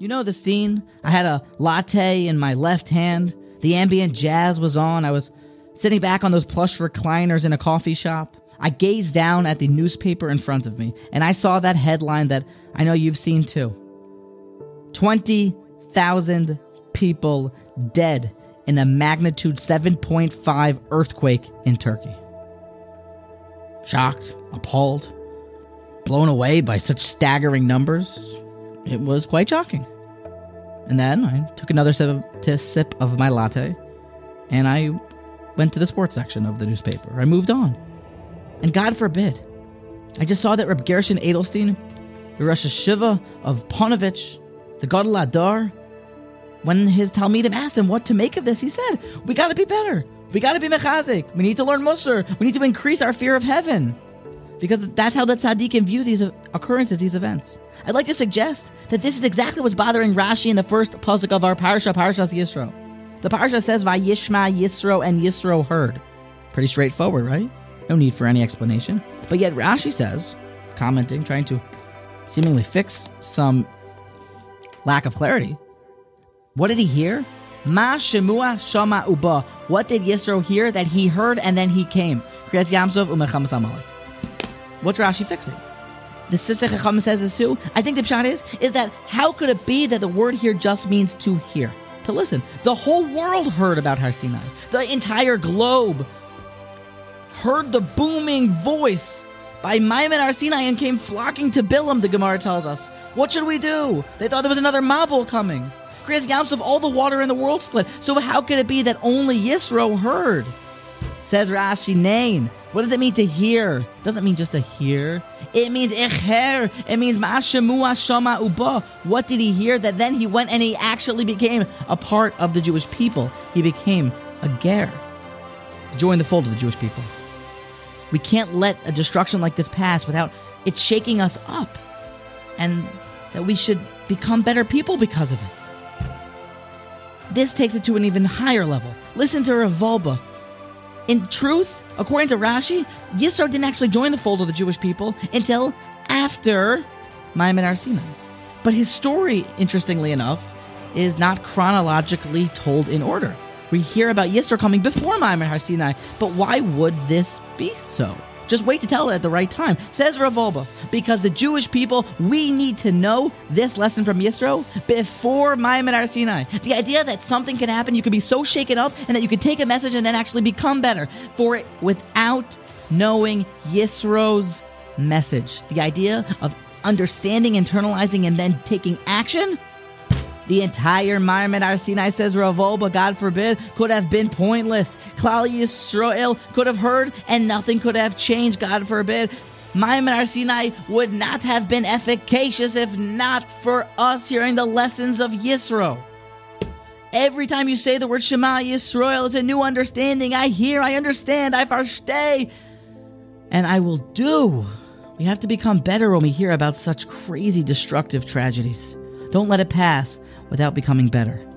You know the scene? I had a latte in my left hand. The ambient jazz was on. I was sitting back on those plush recliners in a coffee shop. I gazed down at the newspaper in front of me, and I saw that headline that I know you've seen too 20,000 people dead in a magnitude 7.5 earthquake in Turkey. Shocked, appalled, blown away by such staggering numbers, it was quite shocking. And then I took another sip of, sip of my latte and I went to the sports section of the newspaper. I moved on. And God forbid, I just saw that Reb Gershon Edelstein, the Rosh Yeshiva of Ponovich, the Gadol Hador, when his Talmidim asked him what to make of this, he said, We gotta be better. We gotta be mechazik. We need to learn Musar. We need to increase our fear of heaven. Because that's how the tzaddikim view these occurrences, these events. I'd like to suggest that this is exactly what's bothering Rashi in the first pasuk of our parsha, Parshas Yisro. The parsha says, "Vayishma Yisro," and Yisro heard. Pretty straightforward, right? No need for any explanation. But yet Rashi says, commenting, trying to seemingly fix some lack of clarity. What did he hear? Ma Shemua Shama Uba. What did Yisro hear that he heard and then he came? Kriyas Yamsuf Umilchemes Amalek. What's Rashi fixing? The Sifsei Chacham says this too. I think the pshat is is that how could it be that the word here just means to hear, to listen? The whole world heard about Har Sinai. The entire globe heard the booming voice by Ma'amad Har Sinai and came flocking to Bilam. The Gemara tells us. What should we do? They thought there was another Mabul coming. Kriyas Yamsuf, all the water in the world split. So how could it be that only Yisro heard? Says Rashi, Nain. What does it mean to hear? Doesn't mean just to hear. It means icher. It means ma'ashemua shama uba. What did he hear? That then he went and he actually became a part of the Jewish people. He became a ger. Joined the fold of the Jewish people. We can't let a destruction like this pass without it shaking us up. And that we should become better people because of it. This takes it to an even higher level. Listen to Rav Wolbe in truth, according to Rashi, Yisro didn't actually join the fold of the Jewish people until after Ma'amad Har Sinai. But his story, interestingly enough, is not chronologically told in order. We hear about Yisro coming before Ma'amad Har Sinai, but why would this be so? Just wait to tell it at the right time. Says Rav Wolbe, because the Jewish people, we need to know this lesson from Yisro before Ma'amad Har Sinai. The idea that something can happen, you can be so shaken up, and that you can take a message and then actually become better for it without knowing Yisro's message. The idea of understanding, internalizing, and then taking action the entire Ma'amad Har Sinai says Wolbe, God forbid, could have been pointless. Klal Yisrael could have heard and nothing could have changed, God forbid. Ma'amad Har Sinai would not have been efficacious if not for us hearing the lessons of Yisro. Every time you say the word Shema Yisrael, it's a new understanding. I hear, I understand, I versteh, and I will do. We have to become better when we hear about such crazy destructive tragedies. Don't let it pass without becoming better.